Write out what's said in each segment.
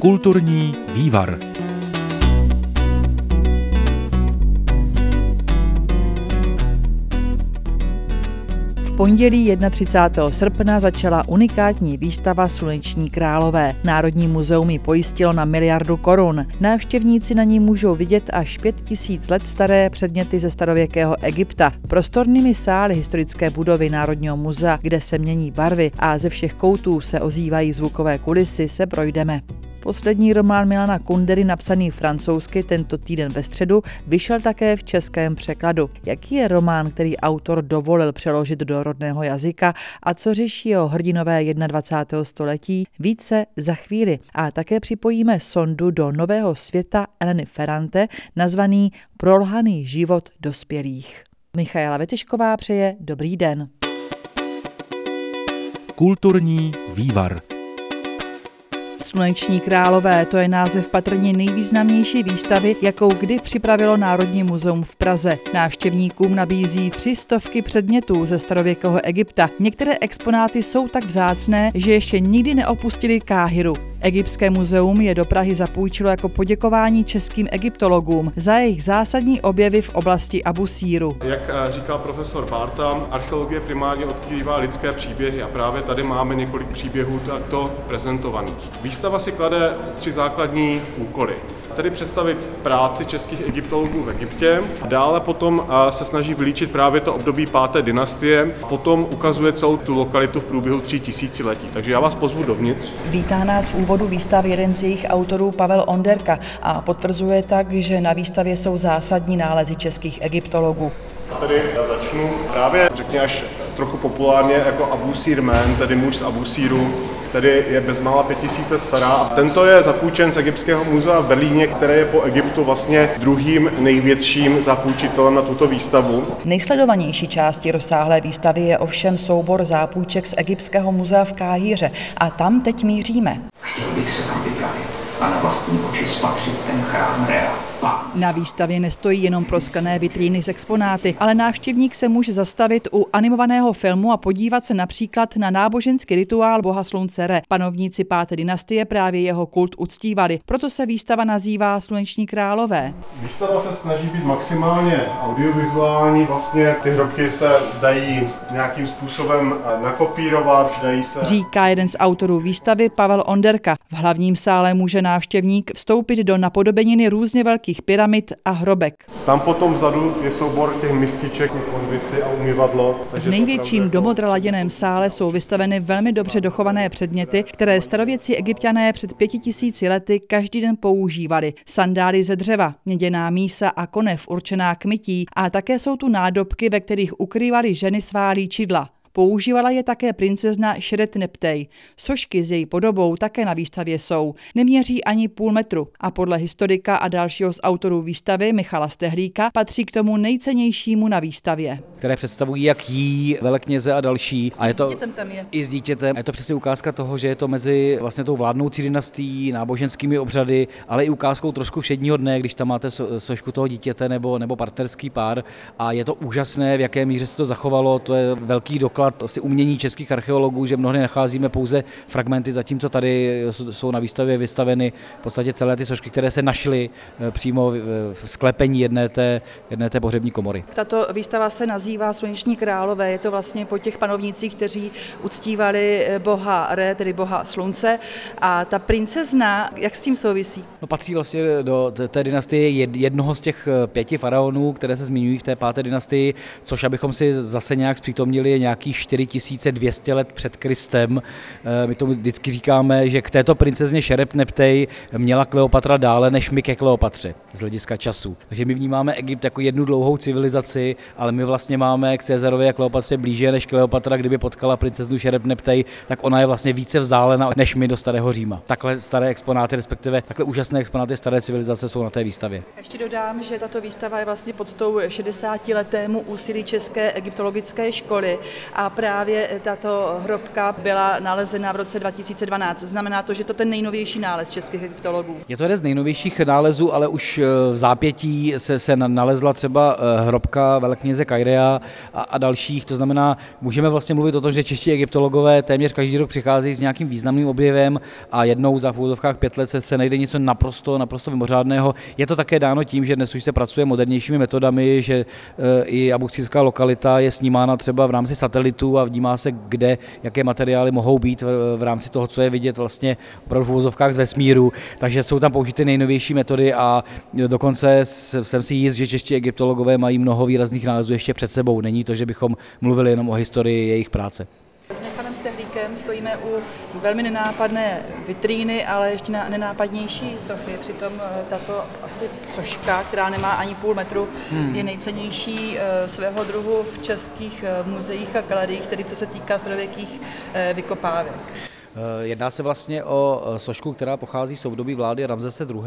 Kulturní vývar. pondělí 31. srpna začala unikátní výstava Sluneční králové. Národní muzeum ji pojistilo na miliardu korun. Návštěvníci na ní můžou vidět až 5000 let staré předměty ze starověkého Egypta. Prostornými sály historické budovy Národního muzea, kde se mění barvy a ze všech koutů se ozývají zvukové kulisy, se projdeme. Poslední román Milana Kundery, napsaný francouzsky tento týden ve středu, vyšel také v českém překladu. Jaký je román, který autor dovolil přeložit do rodného jazyka a co řeší jeho hrdinové 21. století? Více za chvíli. A také připojíme sondu do nového světa Eleny Ferrante, nazvaný Prolhaný život dospělých. Michaela Vetešková přeje dobrý den. Kulturní vývar. Sluneční králové, to je název patrně nejvýznamnější výstavy, jakou kdy připravilo Národní muzeum v Praze. Návštěvníkům nabízí tři stovky předmětů ze starověkého Egypta. Některé exponáty jsou tak vzácné, že ještě nikdy neopustili Káhiru. Egyptské muzeum je do Prahy zapůjčilo jako poděkování českým egyptologům za jejich zásadní objevy v oblasti Abusíru. Jak eh, říkal profesor Barta, archeologie primárně odkrývá lidské příběhy a právě tady máme několik příběhů takto prezentovaných. Výstava si klade tři základní úkoly tedy představit práci českých egyptologů v Egyptě. Dále potom se snaží vylíčit právě to období páté dynastie. Potom ukazuje celou tu lokalitu v průběhu tří tisíciletí. Takže já vás pozvu dovnitř. Vítá nás v úvodu výstav jeden z jejich autorů Pavel Onderka a potvrzuje tak, že na výstavě jsou zásadní nálezy českých egyptologů. Tady začnu právě, řekně až trochu populárně jako Abu Sir Man, tedy muž z Abu Siru, který je bezmála 5000 stará. A tento je zapůjčen z Egyptského muzea v Berlíně, které je po Egyptu vlastně druhým největším zapůjčitelem na tuto výstavu. Nejsledovanější části rozsáhlé výstavy je ovšem soubor zápůjček z Egyptského muzea v Káhíře a tam teď míříme. Chtěl bych se tam vypravit a na vlastní oči spatřit ten chrám Rea na výstavě nestojí jenom proskané vitríny z exponáty, ale návštěvník se může zastavit u animovaného filmu a podívat se například na náboženský rituál boha slunce Re. Panovníci páté dynastie právě jeho kult uctívali, proto se výstava nazývá Sluneční králové. Výstava se snaží být maximálně audiovizuální, vlastně ty hrobky se dají nějakým způsobem eh, nakopírovat, dají se... Říká jeden z autorů výstavy Pavel Onderka. V hlavním sále může návštěvník vstoupit do napodobeniny různě velkých egyptských pyramid a hrobek. Tam potom vzadu je soubor těch mističek, konvici a umývadlo. V největším domodraladěném sále jsou vystaveny velmi dobře dochované předměty, které starověcí egyptiané před pěti tisíci lety každý den používali. Sandály ze dřeva, měděná mísa a konev určená k mytí a také jsou tu nádobky, ve kterých ukrývaly ženy svá líčidla. Používala je také princezna Šret Neptej. Sošky s její podobou také na výstavě jsou. Neměří ani půl metru a podle historika a dalšího z autorů výstavy Michala Stehlíka patří k tomu nejcennějšímu na výstavě. Které představují jak jí, velekněze a další. A je to tam je. i s dítětem. Je to přesně ukázka toho, že je to mezi vlastně tou vládnoucí dynastií, náboženskými obřady, ale i ukázkou trošku všedního dne, když tam máte sošku toho dítěte nebo, nebo partnerský pár. A je to úžasné, v jaké míře se to zachovalo. To je velký doklad doklad asi umění českých archeologů, že mnohdy nacházíme pouze fragmenty, zatímco tady jsou na výstavě vystaveny v podstatě celé ty sošky, které se našly eh, přímo v sklepení jedné té, jedné té pohřební komory. Tato výstava se nazývá Sluneční králové. Je to vlastně po těch panovnících, kteří uctívali eh, boha Re, tedy boha slunce. A ta princezna, jak s tím souvisí? No, patří vlastně do té dynastie jednoho z těch eh, pěti faraonů, které se zmiňují v té páté dynastii, což abychom si zase nějak zpřítomnili, je nějaký nějakých 4200 let před Kristem. Eh, my tomu vždycky říkáme, že k této princezně Šerep Neptej měla Kleopatra dále než my ke Kleopatře z hlediska času. Takže my vnímáme Egypt jako jednu dlouhou civilizaci, ale my vlastně máme k Cezarovi a Kleopatře blíže než Kleopatra, kdyby potkala princeznu Šerep Neptej, tak ona je vlastně více vzdálena než my do Starého Říma. Takhle staré exponáty, respektive takhle úžasné exponáty staré civilizace jsou na té výstavě. Ještě dodám, že tato výstava je vlastně pod tou 60 letému úsilí České egyptologické školy právě tato hrobka byla nalezena v roce 2012. Znamená to, že to ten nejnovější nález českých egyptologů. Je to jeden z nejnovějších nálezů, ale už eh, v zápětí se, se nalezla třeba eh, hrobka velkněze Kairea a, a dalších. To znamená, můžeme vlastně mluvit o tom, že čeští egyptologové téměř každý rok přicházejí s nějakým významným objevem a jednou za v pět let se, se najde něco naprosto, naprosto mimořádného. Je to také dáno tím, že dnes už se pracuje modernějšími metodami, že e, i abuchsírská lokalita je snímána třeba v rámci satelitu a vnímá se, kde, jaké materiály mohou být v, rámci toho, co je vidět vlastně opravdu v uvozovkách z vesmíru. Takže jsou tam použity nejnovější metody a dokonce jsem si jist, že čeští egyptologové mají mnoho výrazných nálezů ještě před sebou. Není to, že bychom mluvili jenom o historii jejich práce. S Michalem Stehlíkem stojíme u velmi nenápadné vitríny, ale ještě nenápadnější sochy. Přitom eh, tato asi soška, která nemá ani půl metru, hmm. je nejcennější eh, svého druhu v českých eh, muzeích a galeriích, tedy co se týká starověkých vykopávek. Eh, jedná se vlastně o eh, sošku, která pochází z období vlády Ramzese II.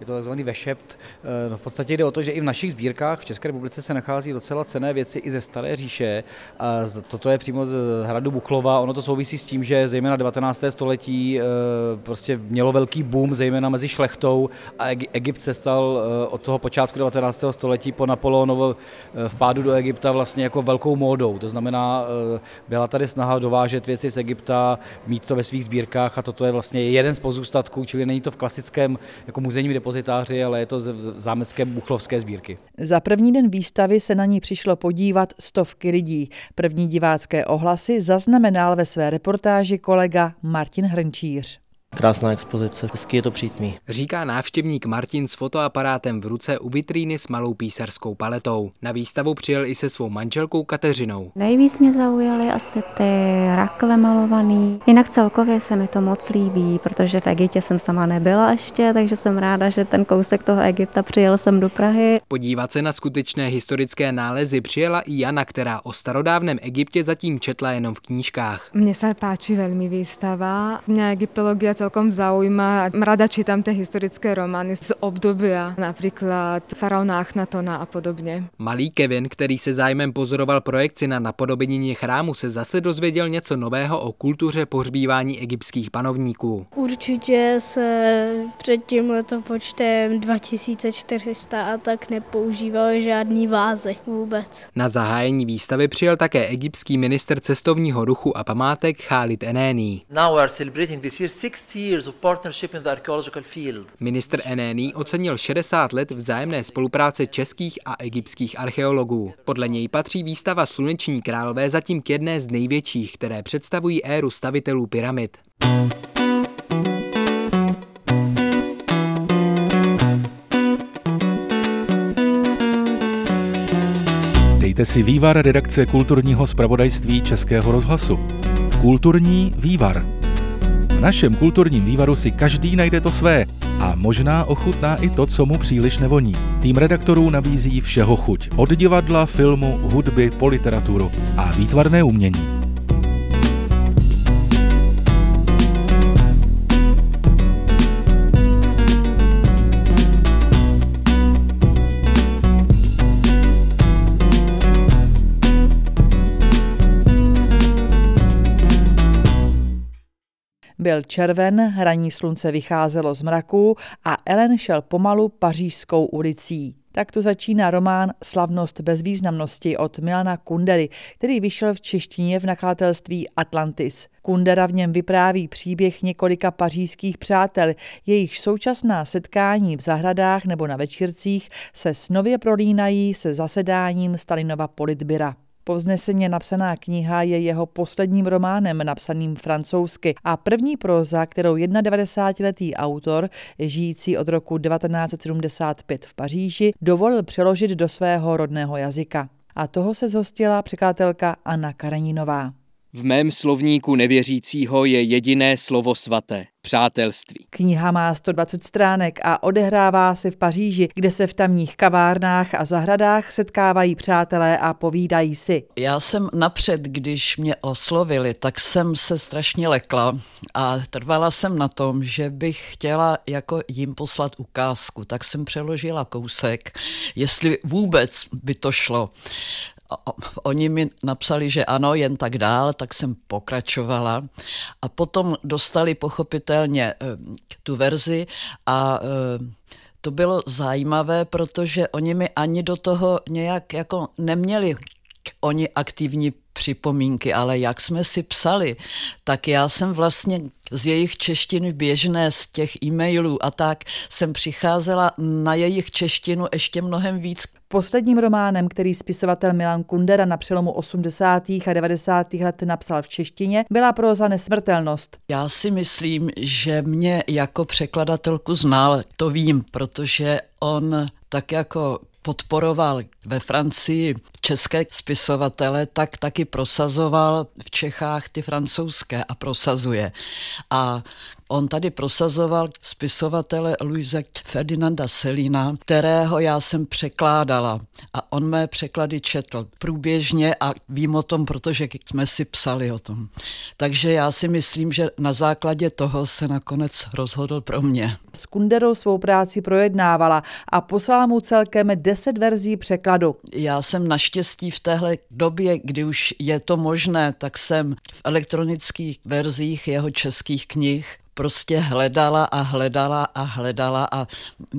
Je to tzv. vešept. Eh, no v podstatě jde o to, že i v našich sbírkách v České republice se nachází docela cené věci i ze Staré říše. A toto je přímo z hradu Buchlova. Ono to souvisí s tím, že zejména 19. století prostě mělo velký boom, zejména mezi šlechtou a Egypt se stal od toho počátku 19. století po Napoleonovo vpádu do Egypta vlastně jako velkou módou. To znamená, byla tady snaha dovážet věci z Egypta, mít to ve svých sbírkách a toto je vlastně jeden z pozůstatků, čili není to v klasickém jako muzejním depozitáři, ale je to z zámecké buchlovské sbírky. Za první den výstavy se na ní přišlo podívat stovky lidí. První divácké ohlasy zaznamenal ve své reportáži kolega Martin Hrnčíř. Krásná expozice, hezky je to přítmý. Říká návštěvník Martin s fotoaparátem v ruce u vitríny s malou písarskou paletou. Na výstavu přijel i se svou manželkou Kateřinou. Nejvíc mě zaujaly asi ty rakve malovaný. Jinak celkově se mi to moc líbí, protože v Egyptě jsem sama nebyla ještě, takže jsem ráda, že ten kousek toho Egypta přijel jsem do Prahy. Podívat se na skutečné historické nálezy přijela i Jana, která o starodávném Egyptě zatím četla jenom v knížkách. Mně se páči velmi výstava. Mě egyptologie celkom zaujíma. Rada čítam tie historické romány z obdobia, například faraona Achnatona a podobně. Malý Kevin, který se zájmem pozoroval projekci na napodobenině chrámu, se zase dozvěděl něco nového o kultuře pohřbívání egyptských panovníků. Určitě se před tím letopočtem 2400 a tak nepoužíval žádný vázy vůbec. Na zahájení výstavy přijel také egyptský minister cestovního ruchu a památek Khalid Enéní. Now we are celebrating this year 60 years of partnership in the archaeological field. Minister Enény ocenil 60 let vzájemné spolupráce českých a egyptských archeologů. Podle něj patří výstava Sluneční králové zatím k jedné z největších, které představují éru stavitelů pyramid. Dejte si vývar redakce kulturního zpravodajství Českého rozhlasu. Kulturní vývar. V našem kulturním vývaru si každý najde to své a možná ochutná i to, co mu příliš nevoní. Tým redaktorů nabízí všeho chuť. Od divadla, filmu, hudby, po literaturu a výtvarné umění. Byl červen, hraní slunce vycházelo z mraků a Ellen šel pomalu pařížskou ulicí. Tak tu začíná román Slavnost bezvýznamnosti od Milana Kundery, který vyšel v češtině v nakladatelství Atlantis. Kundera v něm vypráví příběh několika pařížských přátel, jejich současná setkání v zahradách nebo na večírcích se snově prolínají se zasedáním Stalinova politbyra. Povzneseně napsaná kniha je jeho posledním románem napsaným francouzsky a první proza, kterou 91-letý autor, žijící od roku 1975 v Paříži, dovolil přeložit do svého rodného jazyka. A toho se zhostila překladatelka Anna Karaninová. V mém slovníku nevěřícího je jediné slovo svaté přátelství. Kniha má 120 stránek a odehrává se v Paříži, kde se v tamních kavárnách a zahradách setkávají přátelé a povídají si. Já jsem napřed, když mě oslovili, tak jsem se strašně lekla a trvala jsem na tom, že bych chtěla jako jim poslat ukázku, tak jsem přeložila kousek, jestli vůbec by to šlo. Oni mi napsali, že ano, jen tak dál, tak jsem pokračovala. A potom dostali pochopitelně eh, tu verzi a eh, to bylo zajímavé, protože oni mi ani do toho nějak jako neměli oni aktivní připomínky, ale jak jsme si psali, tak já jsem vlastně z jejich češtiny běžné, z těch e-mailů a tak, jsem přicházela na jejich češtinu ještě mnohem víc. Posledním románem, který spisovatel Milan Kundera na přelomu 80. a 90. let napsal v češtině, byla proza Nesmrtelnost. Já si myslím, že mě jako překladatelku znal, to vím, protože on tak jako podporoval ve Francii české spisovatele, tak taky prosazoval v Čechách ty francouzské a prosazuje. A On tady prosazoval spisovatele Luise Ferdinanda Selina, kterého já jsem překládala a on mé překlady četl průběžně a vím o tom, protože jsme si psali o tom. Takže já si myslím, že na základě toho se nakonec rozhodl pro mě. S Kunderou svou práci projednávala a poslala mu celkem deset verzí překladu. Já jsem naštěstí v téhle době, kdy už je to možné, tak jsem v elektronických verzích jeho českých knih prostě hledala a hledala a hledala a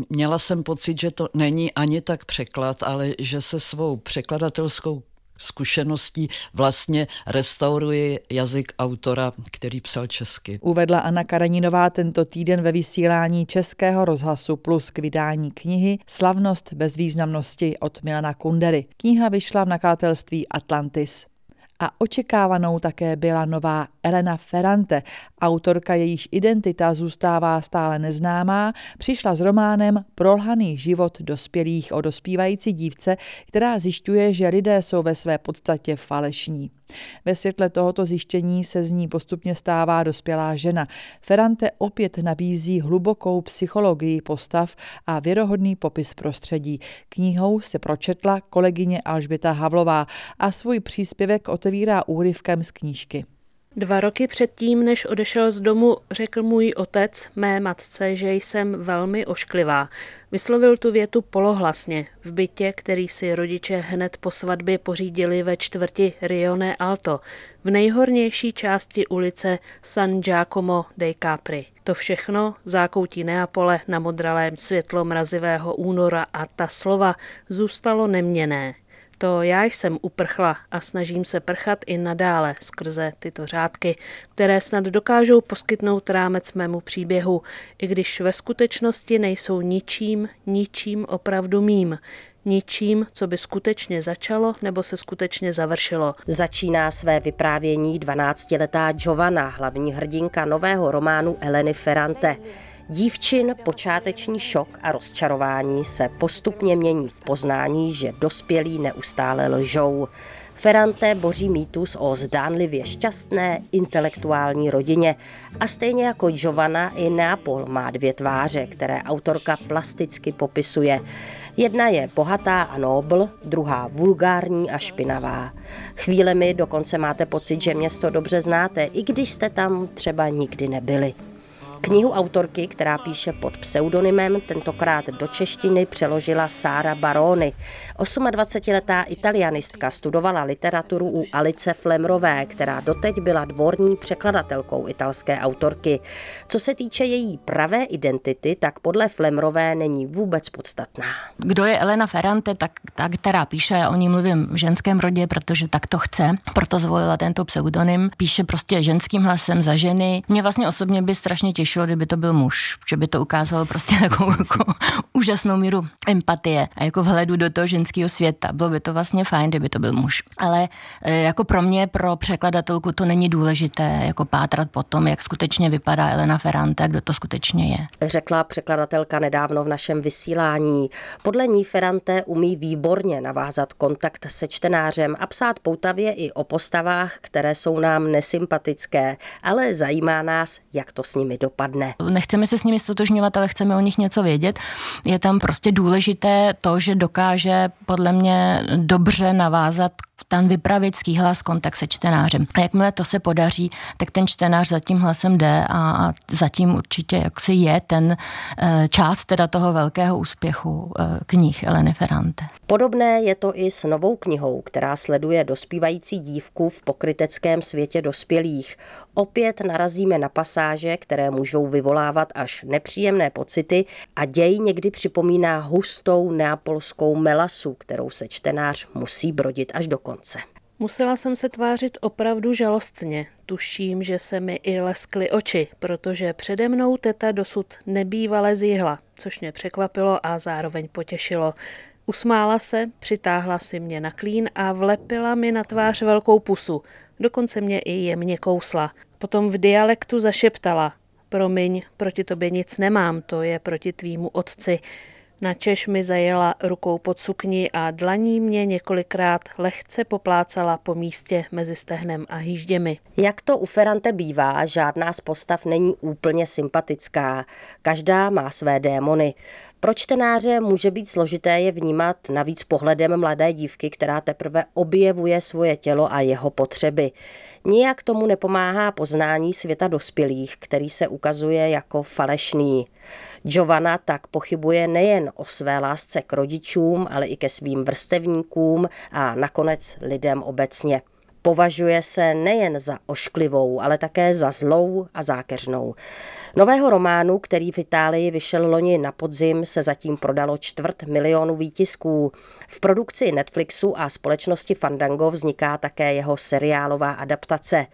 měla jsem pocit, že to není ani tak překlad, ale že se svou překladatelskou zkušeností vlastně restauruje jazyk autora, který psal česky. Uvedla Anna Karaninová tento týden ve vysílání Českého rozhlasu plus k vydání knihy Slavnost bez významnosti od Milana Kundery. Kniha vyšla v nakladatelství Atlantis a očekávanou také byla nová Elena Ferrante. Autorka, jejíž identita zůstává stále neznámá, přišla s románem Prolhaný život dospělých o dospívající dívce, která zjišťuje, že lidé jsou ve své podstatě falešní. Ve světle tohoto zjištění se z ní postupně stává dospělá žena. Ferrante opět nabízí hlubokou psychologii postav a věrohodný popis prostředí. Knihou se pročetla kolegyně Alžběta Havlová a svůj příspěvek otevírá úryvkem z knížky. Dva roky předtím, než odešel z domu, řekl můj otec mé matce, že jsem velmi ošklivá. Vyslovil tu větu polohlasně v bytě, který si rodiče hned po svatbě pořídili ve čtvrti Rione Alto, v nejhornější části ulice San Giacomo dei Capri. To všechno, zákoutí Neapole na modralém světlo mrazivého února a ta slova zůstalo neměné. To já jsem uprchla a snažím se prchat i nadále skrze tyto řádky, které snad dokážou poskytnout rámec mému příběhu, i když ve skutečnosti nejsou ničím, ničím opravdu mým, ničím, co by skutečně začalo nebo se skutečně završilo. Začíná své vyprávění 12-letá Giovanna, hlavní hrdinka nového románu Eleny Ferrante. Dívčin počáteční šok a rozčarování se postupně mění v poznání, že dospělí neustále lžou. Ferrante boří mýtus o zdánlivě šťastné intelektuální rodině a stejně jako Giovanna i Neapol má dvě tváře, které autorka plasticky popisuje. Jedna je bohatá a nobl, druhá vulgární a špinavá. Chvílemi dokonce máte pocit, že město dobře znáte, i když jste tam třeba nikdy nebyli. Knihu autorky, která píše pod pseudonymem, tentokrát do češtiny přeložila Sára Baroni. 28-letá italianistka studovala literaturu u Alice Flemrové, která doteď byla dvorní překladatelkou italské autorky. Co se týče její pravé identity, tak podle Flemrové není vůbec podstatná. Kdo je Elena Ferrante, tak ta, která píše, o ní mluvím v ženském rodě, protože tak to chce, proto zvolila tento pseudonym. Píše prostě ženským hlasem za ženy. Mě vlastně osobně by strašně těšilo těšilo, kdyby to byl muž, že by to ukázalo prostě takovou jako úžasnou míru empatie a jako vhledu do toho ženského světa. Bylo by to vlastně fajn, kdyby to byl muž. Ale e, jako pro mě, pro překladatelku to není důležité jako pátrat po tom, jak skutečně vypadá Elena Ferrante, kdo to skutečně je. Řekla překladatelka nedávno v našem vysílání. Podle ní Ferrante umí výborně navázat kontakt se čtenářem a psát poutavě i o postavách, které jsou nám nesympatické, ale zajímá nás, jak to s nimi dopadá dopadne. Nechceme se s nimi stotožňovat, ale chceme o nich něco vědět. Je tam prostě důležité to, že dokáže podle mě dobře navázat ten vypravěcký hlas kontakt se čtenářem. A jakmile to se podaří, tak ten čtenář za tím hlasem jde a, a zatím určitě jaksi je ten e, část teda toho velkého úspěchu e, knih Eleny Ferrante. Podobné je to i s novou knihou, která sleduje dospívající dívku v pokryteckém světě dospělých. Opět narazíme na pasáže, které můžou vyvolávat až nepříjemné pocity a děj někdy připomíná hustou neapolskou melasu, kterou se čtenář musí brodit až do konce. Musela jsem se tvářit opravdu žalostně. Tuším, že se mi i leskly oči, protože přede mnou teta dosud nebývale zjihla, což mě překvapilo a zároveň potěšilo. Usmála se, přitáhla si mě na klín a vlepila mi na tvář velkou pusu. Dokonce mě i jemně kousla. Potom v dialektu zašeptala. Promiň, proti tobě nic nemám, to je proti tvýmu otci. Na Češ mi zajela rukou pod sukni a dlaní mě několikrát lehce poplácala po místě mezi stehnem a hýžděmi. Jak to u Ferrante bývá, žádná z postav není úplně sympatická. Každá má své démony. Pro čtenáře může být složité je vnímat navíc pohledem mladé dívky, která teprve objevuje svoje tělo a jeho potřeby. Nijak tomu nepomáhá poznání světa dospělých, který se ukazuje jako falešný. Giovanna tak pochybuje nejen o své lásce k rodičům, ale i ke svým vrstevníkům a nakonec lidem obecně. Považuje se nejen za ošklivou, ale také za zlou a zákeřnou. Nového románu, který v Itálii vyšel loni na podzim, se zatím prodalo čtvrt milionu výtisků. V produkci Netflixu a společnosti Fandango vzniká také jeho seriálová adaptace.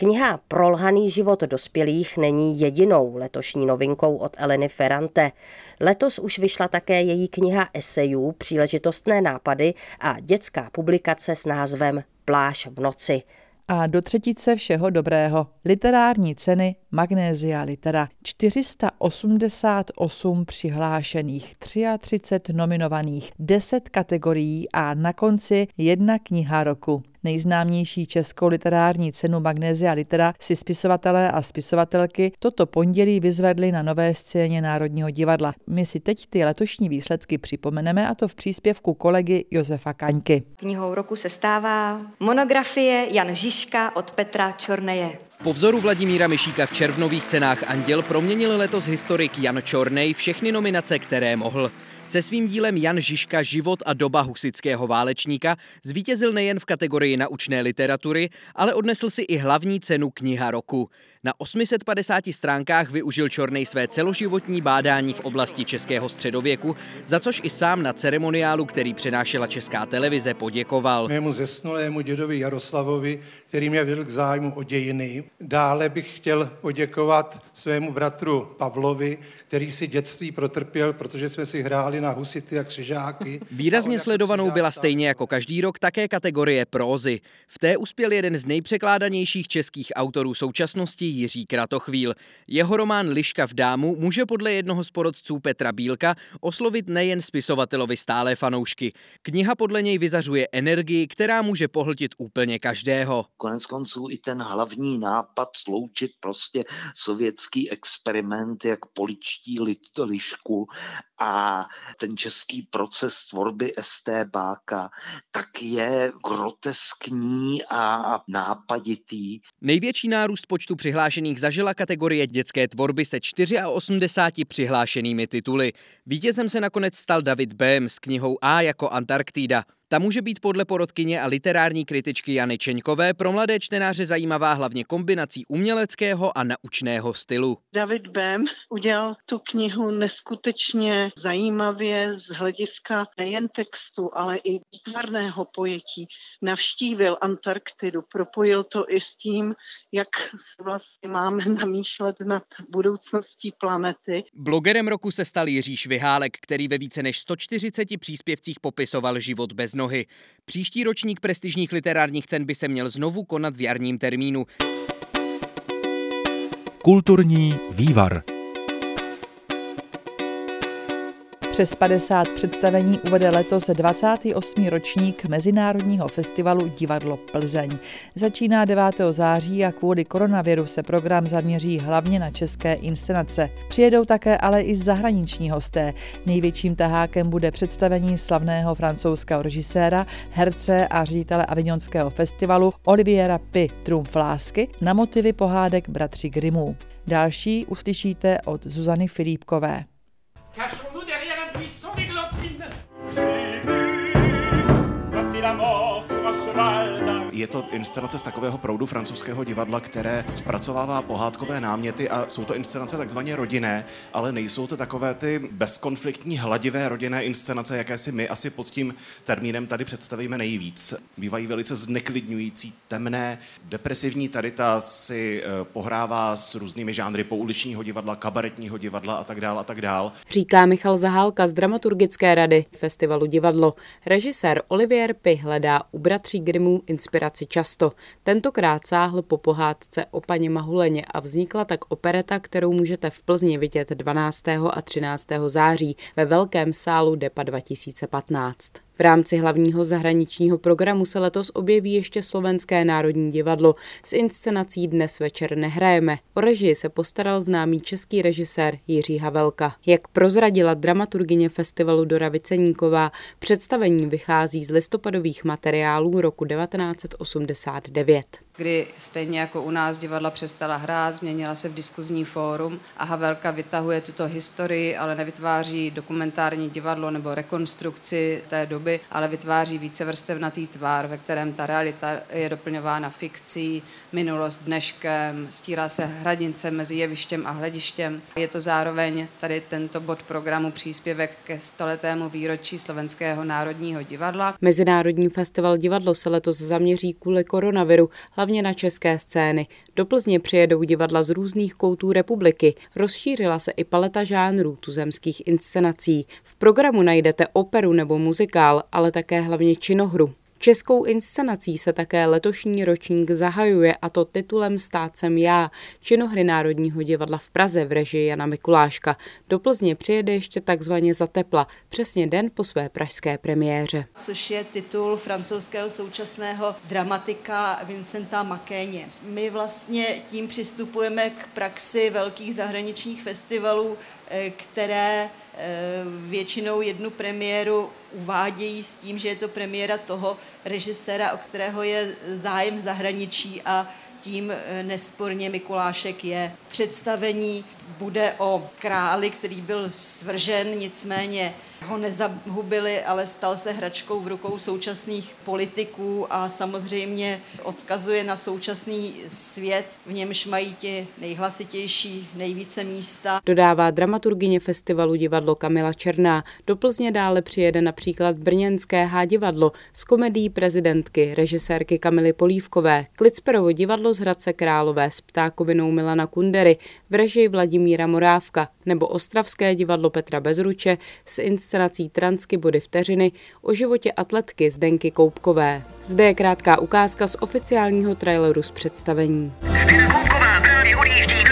Kniha Prolhaný život dospělých není jedinou letošní novinkou od Eleny Ferrante. Letos už vyšla také její kniha esejů Příležitostné nápady a dětská publikace s názvem Pláž v noci. A do třetice všeho dobrého. Literární ceny Magnézia Litera. 488 přihlášených, 33 nominovaných, 10 kategorií a na konci jedna kniha roku. Nejznámější českou literární cenu Magnézia Litera si spisovatelé a spisovatelky toto pondělí vyzvedli na nové scéně Národního divadla. My si teď ty letošní výsledky připomeneme a to v příspěvku kolegy Josefa Kaňky. Knihou roku se stává monografie Jan Žižka od Petra Čorneje. Po vzoru Vladimíra Myšíka v červnových cenách Anděl proměnil letos historik Jan Čornej všechny nominace, které mohl. Se svým dílem Jan Žižka Život a doba husického válečníka zvítězil nejen v kategorii naučné literatury, ale odnesl si i hlavní cenu kniha roku. Na 850 stránkách využil Čornej své celoživotní bádání v oblasti českého středověku, za což i sám na ceremoniálu, který přenášela česká televize, poděkoval. Mému zesnulému dědovi Jaroslavovi, který mě vedl k zájmu o dějiny. Dále bych chtěl poděkovat svému bratru Pavlovi, který si dětství protrpěl, protože jsme si hráli na husity a křižáky. Výrazně sledovanou byla stejně jako každý rok také kategorie prózy. V té uspěl jeden z nejpřekládanějších českých autorů současnosti Jiří Kratochvíl. Jeho román Liška v dámu může podle jednoho z porodců Petra Bílka oslovit nejen spisovatelovi stále fanoušky. Kniha podle něj vyzařuje energii, která může pohltit úplně každého. Konec konců i ten hlavní nápad sloučit prostě sovětský experiment jak poličtí lišku a ten český proces tvorby STBáka tak je groteskní a nápaditý. Největší nárůst počtu přihlášených zažila kategorie dětské tvorby se 84 přihlášenými tituly. Vítězem se nakonec stal David Bém s knihou A jako Antarktida. Ta může být podle porodkyně a literární kritičky Jany Čeňkové pro mladé čtenáře zajímavá hlavně kombinací uměleckého a naučného stylu. David Bem udělal tu knihu neskutečně zajímavě z hlediska nejen textu, ale i výtvarného pojetí. Navštívil Antarktidu, propojil to i s tím, jak se vlastně máme namýšlet nad budoucností planety. Blogerem roku se stal Jiří Švihálek, který ve více než 140 příspěvcích popisoval život bez nohy. Příští ročník prestižních literárních cen by se měl znovu konat v jarním termínu. Kulturní vývar. Přes 50 představení uvede letos 28. ročník Mezinárodního festivalu Divadlo Plzeň. Začíná 9. září a kvůli koronaviru se program zaměří hlavně na české inscenace. Přijedou také ale i zahraniční hosté. Největším tahákem bude představení slavného francouzského režiséra, herce a ředitele Avignonského festivalu Oliviera Pi Trumf lásky na motivy pohádek bratři Grimů. Další uslyšíte od Zuzany Filipkové. Cachons-nous derrière un buisson d'églantine. J'ai vu passer la mort sur un cheval je to inscenace z takového proudu francouzského divadla, které zpracovává pohádkové náměty a jsou to inscenace takzvaně rodinné, ale nejsou to takové ty bezkonfliktní hladivé rodinné inscenace, jaké si my asi pod tím termínem tady představíme nejvíc. Bývají velice zneklidňující, temné, depresivní. Tady ta si eh, pohrává s různými žánry pouličního divadla, kabaretního divadla a tak dál a tak dál. Říká Michal Zahálka z dramaturgické rady festivalu Divadlo. Režisér Olivier Pi hledá u bratří Grimů inspiraci inspiraci často. Tentokrát sáhl po pohádce o paně Mahuleně a vznikla tak opereta, kterou můžete v Plzni vidět 12. a 13. září ve Velkém sálu DEPA 2015. V rámci hlavního zahraničního programu se letos objeví ještě Slovenské národní divadlo s inscenací Dnes večer nehrajeme. O režii se postaral známý český režisér Jiří Havelka. Jak prozradila dramaturgině festivalu Dora Viceníková, představení vychází z listopadových materiálů roku 1989 kdy stejně jako u nás divadla přestala hrát, změnila se v diskuzní fórum a Havelka vytahuje tuto historii, ale nevytváří dokumentární divadlo nebo rekonstrukci té doby, ale vytváří vícevrstevnatý tvar, ve kterém ta realita je doplňována fikcí, minulost dneškem, stírá se hranice mezi jevištěm a hledištěm. Je to zároveň tady tento bod programu příspěvek ke stoletému výročí Slovenského národního divadla. Mezinárodní festival divadlo se letos zaměří kvůli koronaviru, hlavně na české scény. Do Plzně přijedou divadla z různých koutů republiky. Rozšířila se i paleta žánrů tuzemských inscenací. V programu najdete operu nebo muzikál, ale také hlavně činohru. Českou inscenací se také letošní ročník zahajuje a to titulem Stát jsem já, činohry Národního divadla v Praze v režii Jana Mikuláška. Do Plzně přijede ještě takzvaně za tepla, přesně den po své pražské premiéře. Což je titul francouzského současného dramatika Vincenta Makéně. My vlastně tím přistupujeme k praxi velkých zahraničních festivalů, eh, které většinou jednu premiéru uvádějí s tím, že je to premiéra toho režiséra, o kterého je zájem zahraničí a tím eh, nesporně Mikulášek je. Představení bude o králi, který byl svržen, nicméně ho nezahubili, ale stal se hračkou v rukou současných politiků a samozřejmě odkazuje na současný svět, v němž mají ti nejhlasitější nejvíce místa. Dodává dramaturgině festivalu divadlo Kamila Černá. Do Plzně dále přijede například Brněnské H divadlo s komedií prezidentky, režisérky Kamily Polívkové, Klicperovo divadlo z Hradce Králové s ptákovinou Milana Kundery v režii Vladimíra Morávka nebo Ostravské divadlo Petra Bezruče s inscenací Transky body vteřiny o životě atletky Zdenky Koupkové. Zde je krátká ukázka z oficiálního traileru z představení. Zdenka Koupková právě odjíždí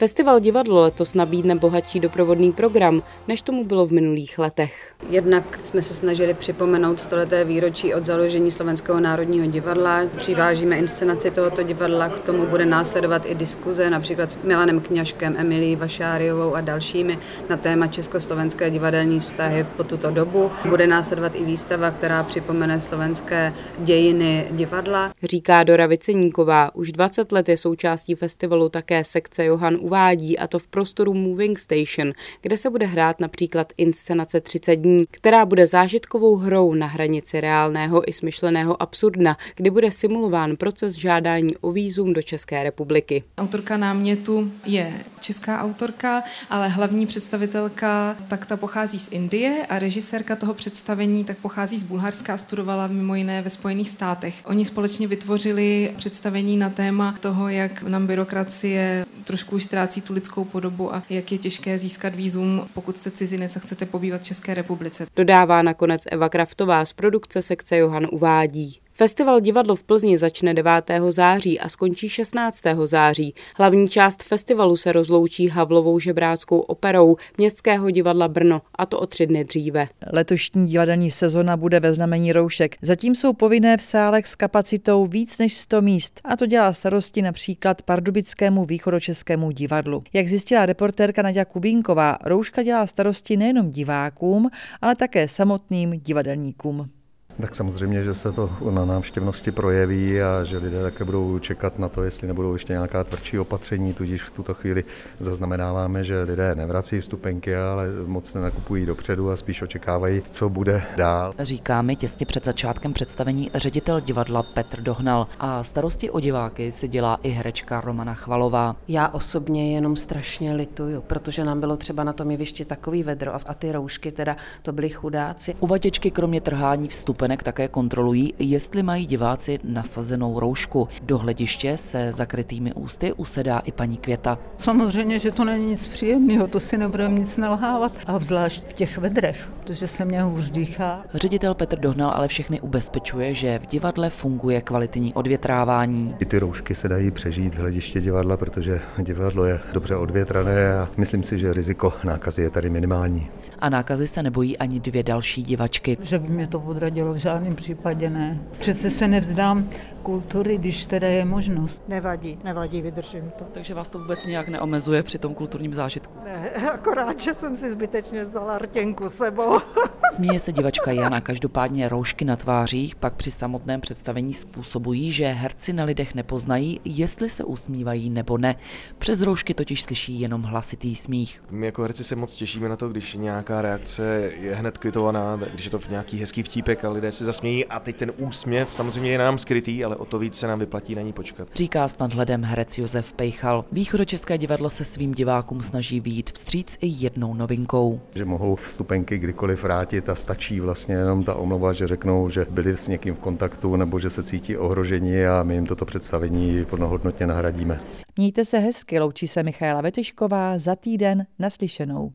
Festival divadlo letos nabídne bohatší doprovodný program, než tomu bylo v minulých letech. Jednak jsme se snažili připomenout stoleté výročí od založení Slovenského národního divadla. Přivážíme inscenaci tohoto divadla, k tomu bude následovat i diskuze, například s Milanem Kňažkem, Emilí Vašáriovou a dalšími na téma československé divadelní vztahy po tuto dobu. Bude následovat i výstava, která připomene slovenské dějiny divadla. Říká Dora Viceníková, už 20 let je součástí festivalu také sekce Johan uvádí, a to v prostoru Moving Station, kde se bude hrát například inscenace 30 dní, která bude zážitkovou hrou na hranici reálného i smyšleného absurdna, kdy bude simulován proces žádání o výzum do České republiky. Autorka námětu je česká autorka, ale hlavní představitelka tak ta pochází z Indie a režisérka toho představení tak pochází z Bulharska a studovala mimo jiné ve Spojených státech. Oni společně vytvořili představení na téma toho, jak nám byrokracie trošku už ztrácí tu lidskou podobu a jak je těžké získat výzum, pokud jste cizinec a chcete pobývat v České republice. Dodává nakonec Eva Kraftová z produkce sekce Johan uvádí. Festival divadlo v Plzni začne 9. září a skončí 16. září. Hlavní část festivalu se rozloučí Havlovou žebráckou operou Městského divadla Brno, a to o tři dny dříve. Letošní divadelní sezona bude ve znamení roušek. Zatím jsou povinné v sálech s kapacitou víc než 100 míst a to dělá starosti například Pardubickému východočeskému divadlu. Jak zjistila reportérka Nadia Kubínková, rouška dělá starosti nejenom divákům, ale také samotným divadelníkům. Tak samozřejmě, že se to na návštěvnosti projeví a že lidé také budou čekat na to, jestli nebudou ještě nějaká tvrdší opatření, tudíž v tuto chvíli zaznamenáváme, že lidé nevrací vstupenky, ale moc nenakupují dopředu a spíš očekávají, co bude dál. Říká mi těsně před začátkem představení ředitel divadla Petr Dohnal a starosti o diváky si dělá i herečka Romana Chvalová. Já osobně jenom strašně lituju, protože nám bylo třeba na tom jevišti takový vedro a ty roušky teda to byly chudáci. Uvaděčky kromě trhání vstupen vstupenek také kontrolují, jestli mají diváci nasazenou roušku. Do hlediště se zakrytými ústy usedá i paní Květa. Samozřejmě, že to není nic příjemného, to si nebudeme nic nalhávat. A zvlášť v těch vedrech, protože se mě hůř dýchá. Ředitel Petr Dohnal ale všechny ubezpečuje, že v divadle funguje kvalitní odvětrávání. I ty roušky se dají přežít v hlediště divadla, protože divadlo je dobře odvětrané a myslím si, že riziko nákazy je tady minimální. A nákazy se nebojí ani dvě další divačky. Že by mě to odradilo žádném případě ne. Přece se nevzdám kultury, když teda je možnost. Nevadí, nevadí, vydržím to. Takže vás to vůbec nějak neomezuje při tom kulturním zážitku? Ne, akorát, že jsem si zbytečně vzala rtěnku sebou. Směje se divačka Jana, každopádně roušky na tvářích pak při samotném představení způsobují, že herci na lidech nepoznají, jestli se usmívají nebo ne. Přes roušky totiž slyší jenom hlasitý smích. My jako herci se moc těšíme na to, když nějaká reakce je hned kvitovaná, když je to v nějaký hezký vtípek a lidé se zasmějí a teď ten úsměv samozřejmě je nám skrytý, ale o to víc se nám vyplatí na ní počkat. Říká s nadhledem herec Josef Pejchal. Východočeské divadlo se svým divákům snaží výjít vstříc i jednou novinkou. Že mohou vstupenky kdykoliv vrátit a stačí vlastně jenom ta omluva, že řeknou, že byli s někým v kontaktu nebo že se cítí ohroženi a my jim toto představení plnohodnotně nahradíme. Mějte se hezky, loučí se Michaela Vetyšková za týden naslyšenou.